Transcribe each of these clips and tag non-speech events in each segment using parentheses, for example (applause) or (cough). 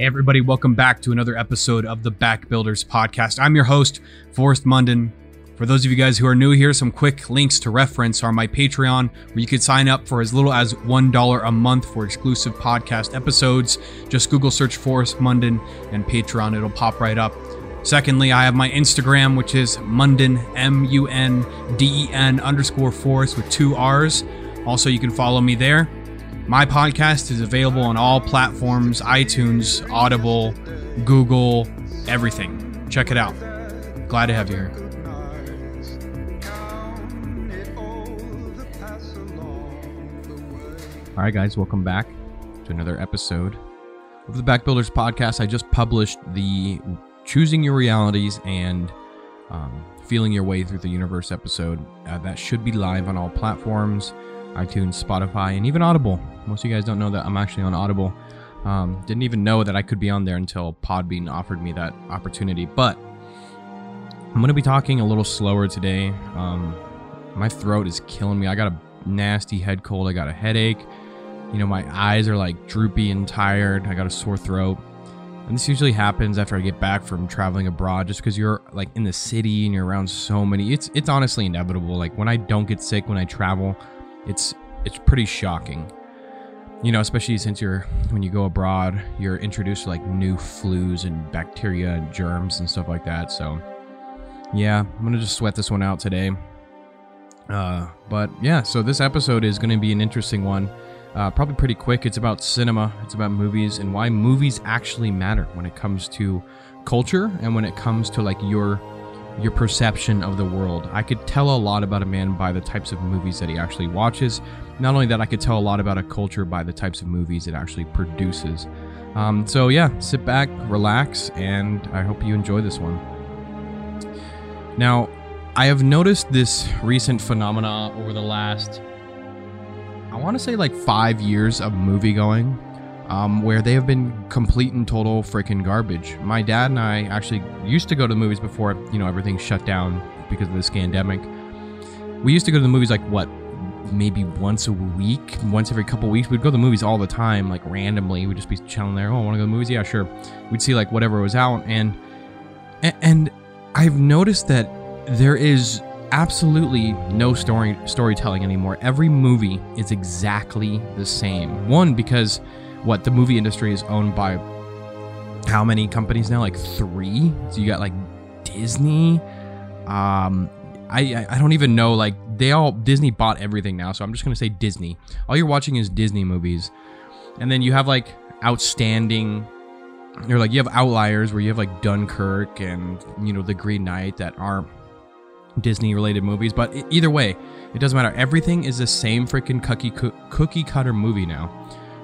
Everybody, welcome back to another episode of the Backbuilders Podcast. I'm your host, Forrest Munden. For those of you guys who are new here, some quick links to reference are my Patreon, where you could sign up for as little as $1 a month for exclusive podcast episodes. Just Google search Forrest Munden and Patreon, it'll pop right up. Secondly, I have my Instagram, which is Munden, M U N D E N underscore Forrest with two R's. Also, you can follow me there. My podcast is available on all platforms iTunes, Audible, Google, everything. Check it out. Glad to have you here. All right, guys, welcome back to another episode of the Back Builders Podcast. I just published the Choosing Your Realities and um, Feeling Your Way Through the Universe episode. Uh, that should be live on all platforms iTunes, Spotify, and even Audible. Most of you guys don't know that I'm actually on Audible. Um, didn't even know that I could be on there until Podbean offered me that opportunity. But I'm going to be talking a little slower today. Um, my throat is killing me. I got a nasty head cold. I got a headache. You know, my eyes are like droopy and tired. I got a sore throat. And this usually happens after I get back from traveling abroad just because you're like in the city and you're around so many. It's it's honestly inevitable. Like when I don't get sick when I travel, it's it's pretty shocking. You know, especially since you're when you go abroad, you're introduced to like new flus and bacteria and germs and stuff like that. So, yeah, I'm gonna just sweat this one out today. Uh, but yeah, so this episode is to be an interesting one. Uh, probably pretty quick. It's about cinema. It's about movies and why movies actually matter when it comes to culture and when it comes to like your your perception of the world. I could tell a lot about a man by the types of movies that he actually watches. Not only that, I could tell a lot about a culture by the types of movies it actually produces. Um, so, yeah, sit back, relax, and I hope you enjoy this one. Now, I have noticed this recent phenomena over the last, I want to say like five years of movie going um, where they have been complete and total freaking garbage. My dad and I actually used to go to the movies before you know everything shut down because of this pandemic. We used to go to the movies like what, maybe once a week, once every couple weeks. We'd go to the movies all the time, like randomly. We'd just be chilling there. Oh, I want to go to the movies? Yeah, sure. We'd see like whatever was out, and and I've noticed that there is absolutely no story storytelling anymore. Every movie is exactly the same. One because what the movie industry is owned by how many companies now? Like three. So you got like Disney. Um, I I don't even know. Like they all Disney bought everything now, so I'm just gonna say Disney. All you're watching is Disney movies, and then you have like outstanding. You're like you have outliers where you have like Dunkirk and you know the Green Knight that aren't Disney related movies, but either way, it doesn't matter. Everything is the same freaking cookie cookie cutter movie now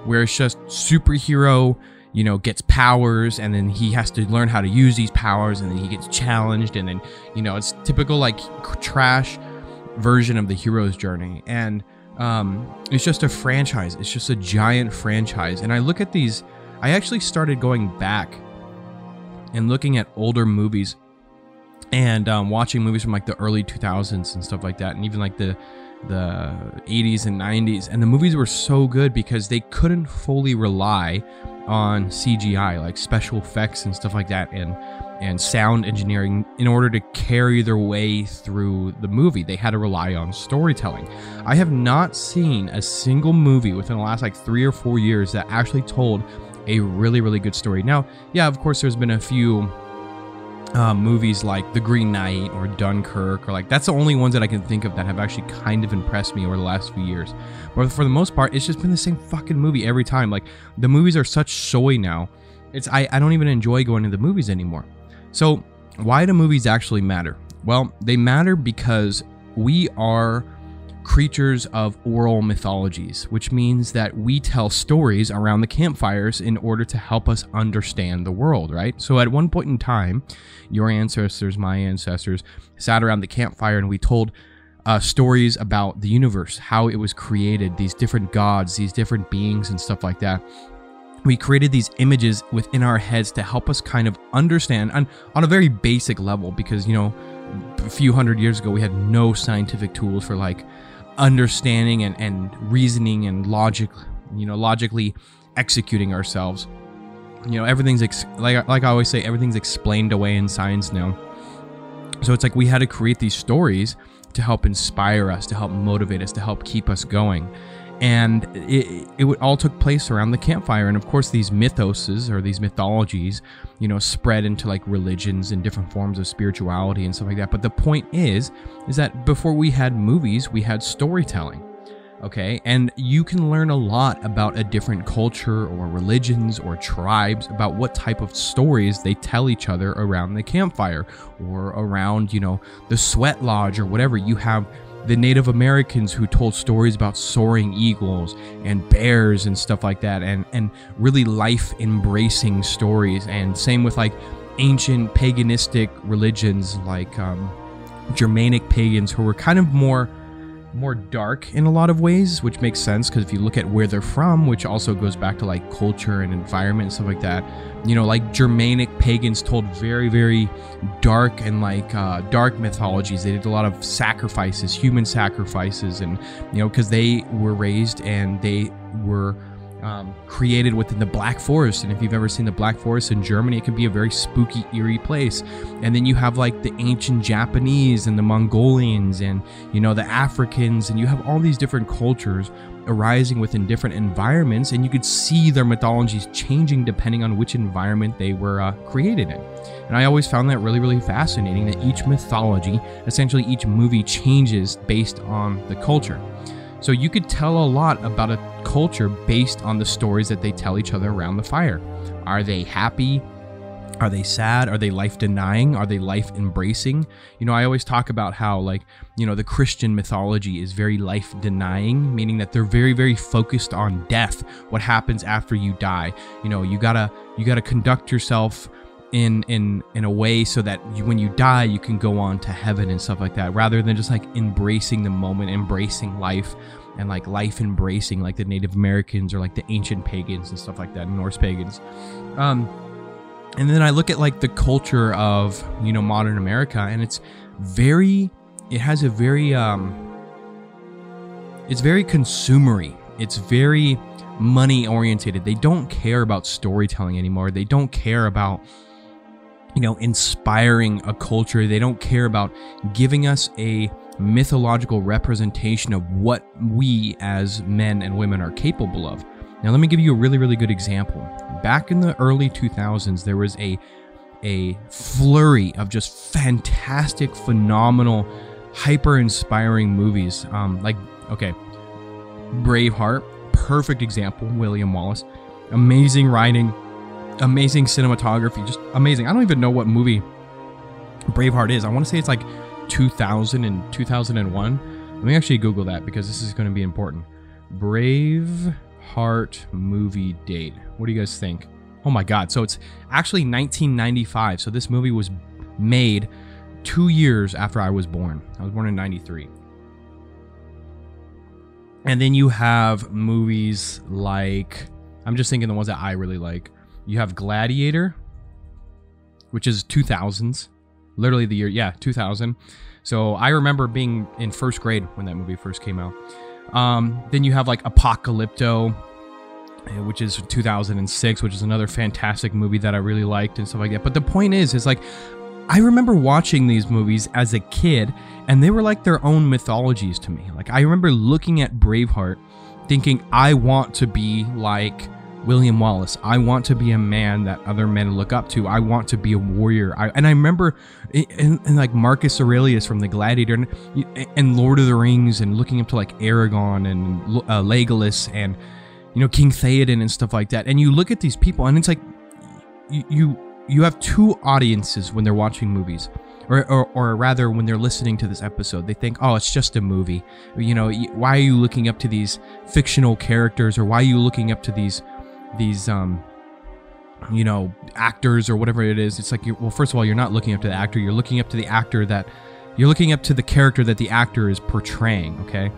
where it's just superhero, you know, gets powers and then he has to learn how to use these powers and then he gets challenged and then, you know, it's typical like trash version of the hero's journey. And um, it's just a franchise. It's just a giant franchise. And I look at these, I actually started going back and looking at older movies and um, watching movies from like the early 2000s and stuff like that and even like the the 80s and 90s and the movies were so good because they couldn't fully rely on CGI like special effects and stuff like that and and sound engineering in order to carry their way through the movie. They had to rely on storytelling. I have not seen a single movie within the last like 3 or 4 years that actually told a really really good story. Now yeah of course there's been a few uh, movies like The Green Knight or Dunkirk, or like that's the only ones that I can think of that have actually kind of impressed me over the last few years. But for the most part, it's just been the same fucking movie every time. Like the movies are such soy now. It's I, I don't even enjoy going to the movies anymore. So why do movies actually matter? Well, they matter because we are creatures of oral mythologies, which means that we tell stories around the campfires in order to help us understand the world, right? So at one point in time, your ancestors, my ancestors, sat around the campfire and we told uh, stories about the universe, how it was created, these different gods, these different beings, and stuff like that. We created these images within our heads to help us kind of understand on, on a very basic level because, you know, a few hundred years ago, we had no scientific tools for like understanding and, and reasoning and logic, you know, logically executing ourselves. you know everything's ex- like like I always say everything's explained away in science now. So it's like we had to create these stories to help inspire us, to help motivate us, to help keep us going. And it, it all took place around the campfire. And of course, these mythoses or these mythologies, you know, spread into like religions and different forms of spirituality and stuff like that. But the point is, is that before we had movies, we had storytelling okay? And you can learn a lot about a different culture or religions or tribes about what type of stories they tell each other around the campfire or around, you know, the sweat lodge or whatever. You have the Native Americans who told stories about soaring eagles and bears and stuff like that and and really life embracing stories. And same with like ancient paganistic religions like um, Germanic pagans who were kind of more more dark in a lot of ways, which makes sense because if you look at where they're from, which also goes back to like culture and environment and stuff like that, you know, like Germanic pagans told very, very dark and like uh, dark mythologies. They did a lot of sacrifices, human sacrifices, and you know, because they were raised and they were um, created within the Black Forest. And if you've ever seen the Black Forest in Germany, it can be a very spooky, eerie place. And then you have like the ancient Japanese and the Mongolians and, you know, the Africans, and you have all these different cultures arising within different environments. And you could see their mythologies changing depending on which environment they were uh, created in. And I always found that really, really fascinating that each mythology, essentially each movie, changes based on the culture. So you could tell a lot about a culture based on the stories that they tell each other around the fire. Are they happy? Are they sad? Are they life denying? Are they life embracing? You know, I always talk about how, like, you know, the Christian mythology is very life denying, meaning that they're very, very focused on death, what happens after you die. You know, you gotta, you gotta conduct yourself in in in a way so that you, when you die you can go on to heaven and stuff like that rather than just like embracing the moment embracing life and like life embracing like the native americans or like the ancient pagans and stuff like that norse pagans. Um and then i look at like the culture of you know modern america and it's very it has a very um it's very consumery. It's very money orientated they don't care about storytelling anymore. They don't care about you know, inspiring a culture. They don't care about giving us a mythological representation of what we as men and women are capable of. Now, let me give you a really, really good example. Back in the early 2000s, there was a a flurry of just fantastic, phenomenal, hyper inspiring movies. Um, like, okay, Braveheart, perfect example, William Wallace. Amazing writing, amazing cinematography, just amazing. I don't even know what movie Braveheart is. I want to say it's like 2000 and 2001. Let me actually Google that because this is going to be important. Braveheart movie date. What do you guys think? Oh my God. So it's actually 1995. So this movie was made two years after I was born. I was born in 93. And then you have movies like, I'm just thinking the ones that I really like. You have Gladiator, which is 2000s, literally the year, yeah, 2000. So I remember being in first grade when that movie first came out. Um, then you have like Apocalypto, eh, which is 2006, which is another fantastic movie that I really liked and stuff like that. But the point is, is like I remember watching these movies as a kid, and they were like their own mythologies to me. Like I remember looking at Braveheart, thinking I want to be like William Wallace. I want to be a man that other men look up to. I want to be a warrior. I, and I remember, in like Marcus Aurelius from the Gladiator and, and, Lord of the Rings, and looking up to like Aragorn and uh, Legolas and you know King Theoden and stuff like that. And you look at these people, and it's like you you, you have two audiences when they're watching movies. Or, or, or, rather when they're listening to this episode they think oh it's just a movie you know why are you looking up to these fictional characters or why are you looking up to these these um you know actors or whatever it is it's like well first of all you're not looking up to the actor you're looking up to the actor that you're looking up to the character that the actor is portraying okay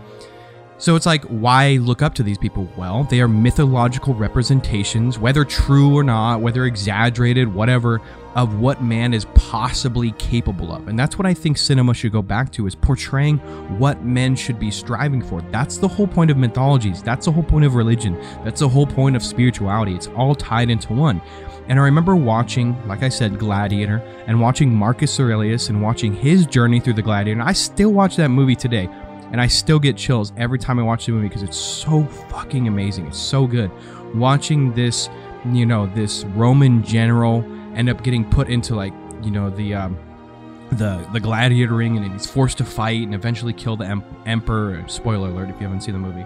So it's like, why look up to these people? Well, they are mythological representations, whether true or not, whether exaggerated, whatever, of what man is possibly capable of. And that's what I think cinema should go back to is portraying what men should be striving for. That's the whole point of mythologies. That's the whole point of religion. That's the whole point of spirituality. It's all tied into one. And I remember watching, like I said, Gladiator, and watching Marcus Aurelius and watching his journey through the Gladiator. And I still watch that movie today and I still get chills every time I watch the movie because it's so fucking amazing. It's so good. Watching this, you know, this Roman general end up getting put into like, you know, the um, the the gladiator ring, and he's forced to fight and eventually kill the em- emperor. Spoiler alert if you haven't seen the movie.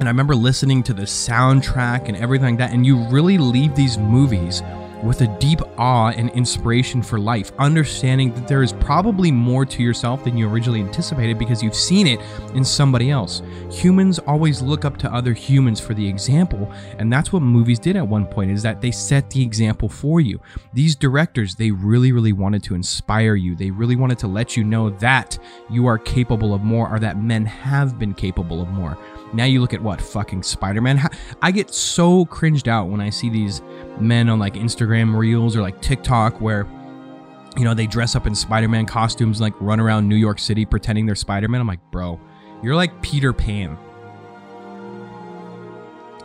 And I remember listening to the soundtrack and everything like that, and you really leave these movies with a deep awe and inspiration for life, understanding that there is probably more to yourself than you originally anticipated because you've seen it in somebody else. Humans always look up to other humans for the example, and that's what movies did at one point is that they set the example for you. These directors, they really really wanted to inspire you. They really wanted to let you know that you are capable of more or that men have been capable of more. Now you look at what fucking Spider-Man. I get so cringed out when I see these men on like Instagram reels or like TikTok where you know they dress up in Spider-Man costumes and like run around New York City pretending they're Spider-Man. I'm like, "Bro, you're like Peter Pan."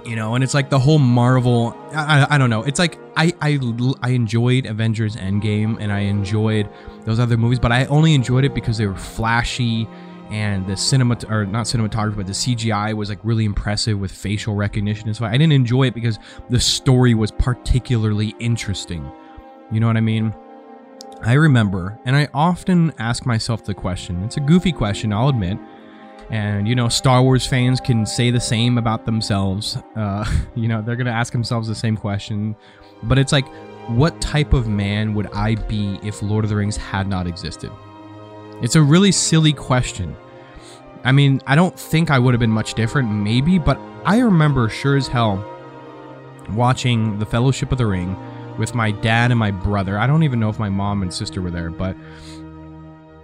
You know, and it's like the whole Marvel I, I, I don't know. It's like I, I I enjoyed Avengers Endgame and I enjoyed those other movies, but I only enjoyed it because they were flashy and the cinema or not cinematography but the cgi was like really impressive with facial recognition and so i didn't enjoy it because the story was particularly interesting you know what i mean i remember and i often ask myself the question it's a goofy question i'll admit and you know star wars fans can say the same about themselves uh, (laughs) you know they're gonna ask themselves the same question but it's like what type of man would i be if lord of the rings had not existed it's a really silly question. I mean, I don't think I would have been much different, maybe, but I remember sure as hell watching The Fellowship of the Ring with my dad and my brother. I don't even know if my mom and sister were there, but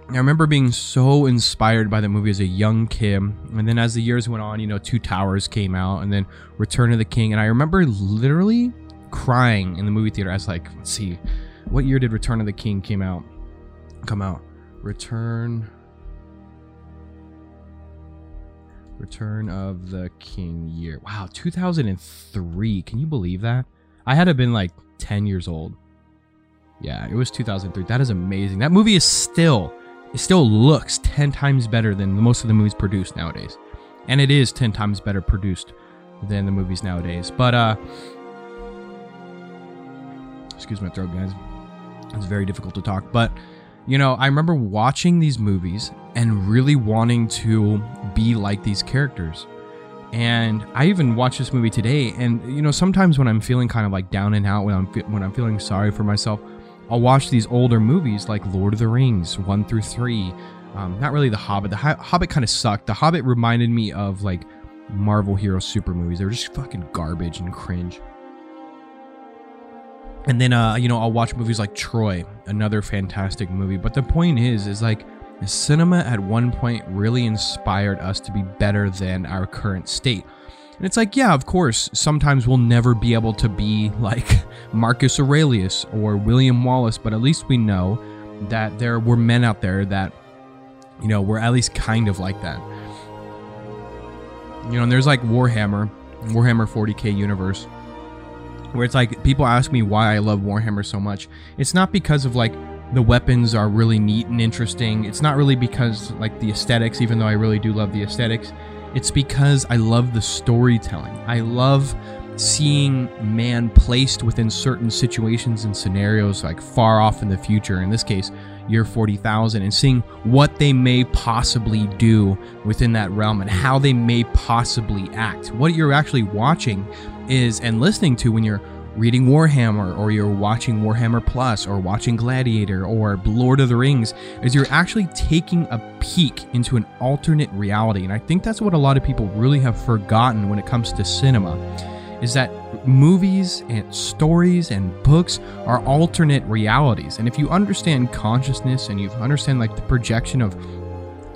I remember being so inspired by the movie as a young kid. And then as the years went on, you know, Two Towers came out and then Return of the King. And I remember literally crying in the movie theater. I was like, let's see, what year did Return of the King came out? Come out. Return. Return of the King year. Wow, 2003. Can you believe that? I had to have been like 10 years old. Yeah, it was 2003. That is amazing. That movie is still, it still looks 10 times better than most of the movies produced nowadays. And it is 10 times better produced than the movies nowadays. But, uh, excuse my throat, guys. It's very difficult to talk. But, you know, I remember watching these movies and really wanting to be like these characters. And I even watched this movie today, and you know, sometimes when I'm feeling kind of like down and out, when I'm when I'm feeling sorry for myself, I'll watch these older movies like Lord of the Rings one through three. Um, not really The Hobbit. The Hobbit kind of sucked. The Hobbit reminded me of like Marvel hero super movies. They were just fucking garbage and cringe. And then, uh, you know, I'll watch movies like Troy, another fantastic movie. But the point is, is like cinema at one point really inspired us to be better than our current state. And it's like, yeah, of course, sometimes we'll never be able to be (laughs) like Marcus Aurelius or William Wallace, but at least we know that there were men out there that, you know, were at least kind of like that. You know, and there's like Warhammer, Warhammer 40k universe where it's like people ask me why I love Warhammer so much. It's not because of like the weapons are really neat and interesting. It's not really because like the aesthetics, even though I really do love the aesthetics. It's because I love the storytelling. I love seeing man placed within certain situations and scenarios like far off in the future in this case year 40,000 and seeing what they may possibly do within that realm and how they may possibly act what you're actually watching is and listening to when you're reading Warhammer or you're watching Warhammer Plus or watching Gladiator or Lord of the Rings is you're actually taking a peek into an alternate reality. And I think that's what a lot of people really have forgotten when it comes to cinema is that movies and stories and books are alternate realities. And if you understand consciousness and you understand like the projection of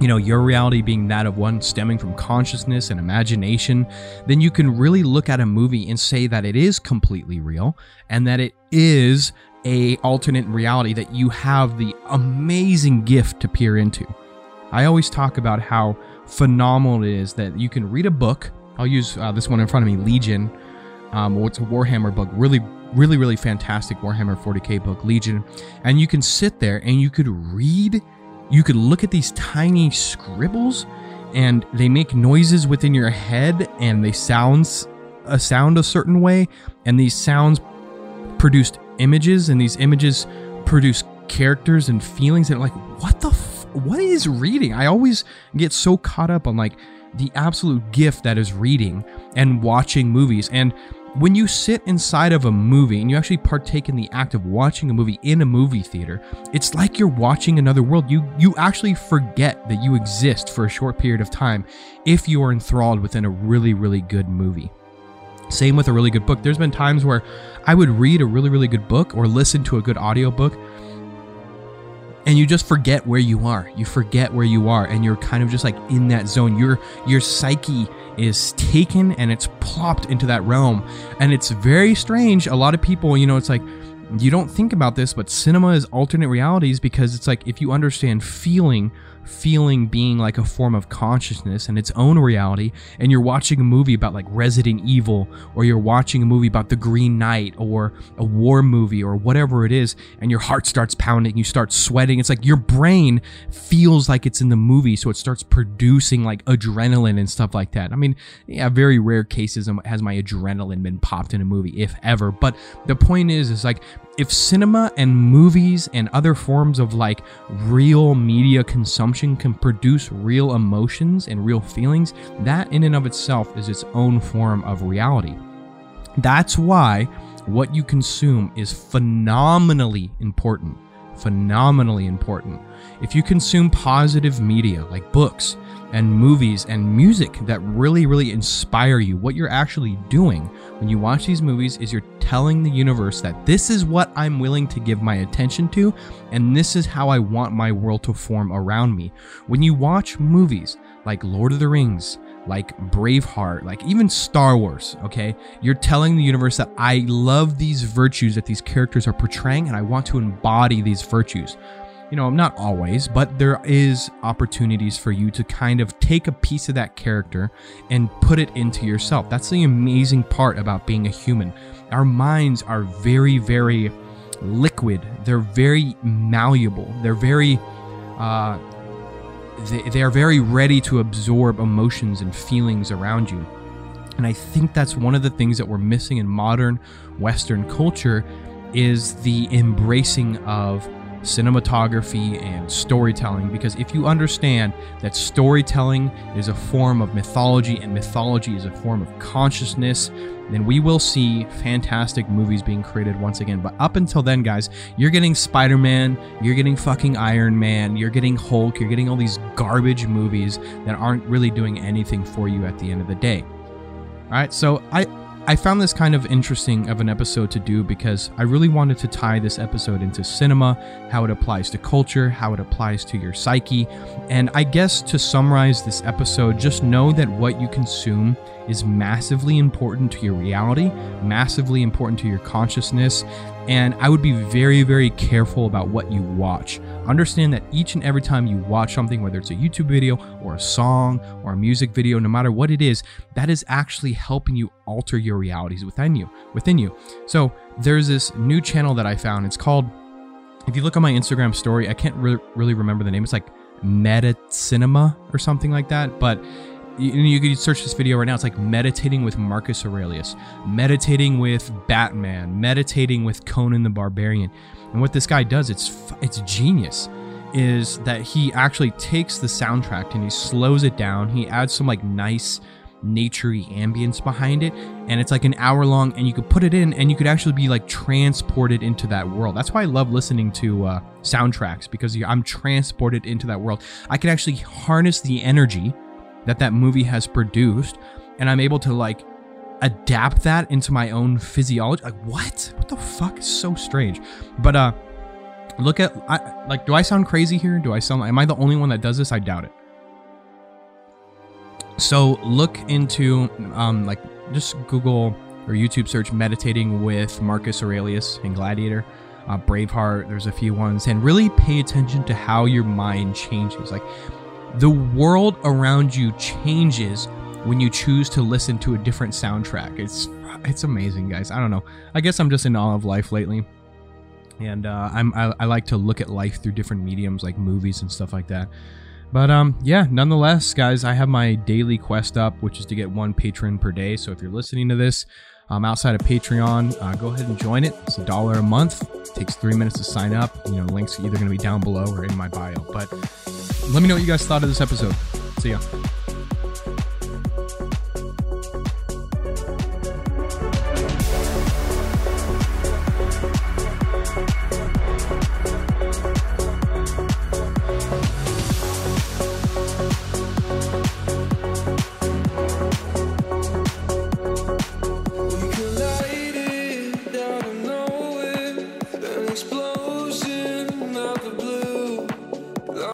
you know, your reality being that of one stemming from consciousness and imagination, then you can really look at a movie and say that it is completely real and that it is a alternate reality that you have the amazing gift to peer into. I always talk about how phenomenal it is that you can read a book. I'll use uh, this one in front of me, Legion. Um, it's a Warhammer book, really, really, really fantastic Warhammer 40k book, Legion. And you can sit there and you could read you could look at these tiny scribbles and they make noises within your head and they sounds a sound a certain way and these sounds produced images and these images produce characters and feelings and like what the f- what is reading? I always get so caught up on like the absolute gift that is reading and watching movies and when you sit inside of a movie and you actually partake in the act of watching a movie in a movie theater, it's like you're watching another world. You you actually forget that you exist for a short period of time if you are enthralled within a really really good movie. Same with a really good book. There's been times where I would read a really really good book or listen to a good audiobook and you just forget where you are. You forget where you are and you're kind of just like in that zone. Your your psyche is taken and it's plopped into that realm. And it's very strange. A lot of people, you know, it's like you don't think about this, but cinema is alternate realities because it's like if you understand feeling feeling being like a form of consciousness and its own reality and you're watching a movie about like Resident Evil or you're watching a movie about the Green Knight or a war movie or whatever it is and your heart starts pounding you start sweating. It's like your brain feels like it's in the movie so it starts producing like adrenaline and stuff like that. I mean yeah very rare cases has my adrenaline been popped in a movie if ever but the point is is like if cinema and movies and other forms of like real media consumption can produce real emotions and real feelings, that in and of itself is its own form of reality. That's why what you consume is phenomenally important. Phenomenally important. If you consume positive media like books, and movies and music that really, really inspire you. What you're actually doing when you watch these movies is you're telling the universe that this is what I'm willing to give my attention to, and this is how I want my world to form around me. When you watch movies like Lord of the Rings, like Braveheart, like even Star Wars, okay? You're telling the universe that I love these virtues that these characters are portraying and I want to embody these virtues you know, not always, but there is opportunities for you to kind of take a piece of that character and put it into yourself. That's the amazing part about being a human. Our minds are very, very liquid. They're very malleable. They're very, uh, they, they are very ready to absorb emotions and feelings around you. And I think that's one of the things that we're missing in modern Western culture is the embracing of cinematography and storytelling because if you understand that storytelling is a form of mythology and mythology is a form of consciousness then we will see fantastic movies being created once again. But up until then guys you're getting spider-man you're getting fucking iron man you're getting hulk you're getting all these garbage movies that aren't really doing anything for you at the end of the day. All right so i I found this kind of interesting of an episode to do because I really wanted to tie this episode into cinema, how it applies to culture, how it applies to your psyche. And I guess to summarize this episode, just know that what you consume is massively important to your reality, massively important to your consciousness, and I would be very, very careful about what you watch. Understand that each and every time you watch something, whether it's a YouTube video or a song or a music video, no matter what it is, that is actually helping you alter your realities within you. Within you. So there's this new channel that I found. It's called. If you look on my Instagram story, I can't re- really remember the name. It's like Meta Cinema or something like that, but you, you could search this video right now. It's like meditating with Marcus Aurelius, meditating with Batman, meditating with Conan the Barbarian. And what this guy does, it's it's genius, is that he actually takes the soundtrack and he slows it down. He adds some like nice naturey ambience behind it and it's like an hour long and you could put it in and you could actually be like transported into that world that's why i love listening to uh, soundtracks because i'm transported into that world i can actually harness the energy that that movie has produced and I'm able to like adapt that into my own physiology. Like what? What the fuck? It's so strange. But uh look at I, like do I sound crazy here? Do I sound am I the only one that does this? I doubt it. So look into um, like just Google or YouTube search meditating with Marcus Aurelius and Gladiator, uh, Braveheart. There's a few ones, and really pay attention to how your mind changes. Like the world around you changes when you choose to listen to a different soundtrack. It's it's amazing, guys. I don't know. I guess I'm just in awe of life lately, and uh, I'm I, I like to look at life through different mediums like movies and stuff like that. But um, yeah, nonetheless, guys, I have my daily quest up, which is to get one patron per day. So if you're listening to this um, outside of Patreon, uh, go ahead and join it. It's a dollar a month. It takes three minutes to sign up. You know, links either going to be down below or in my bio. But let me know what you guys thought of this episode. See ya.